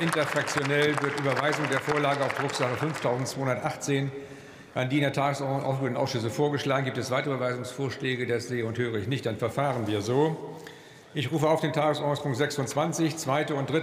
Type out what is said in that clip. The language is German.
Interfraktionell wird Überweisung der Vorlage auf Drucksache 5218 an die in der Tagesordnung aufgeführten Ausschüsse vorgeschlagen. Gibt es weitere Überweisungsvorschläge? Das sehe und höre ich nicht. Dann verfahren wir so. Ich rufe auf den Tagesordnungspunkt 26, zweite und dritte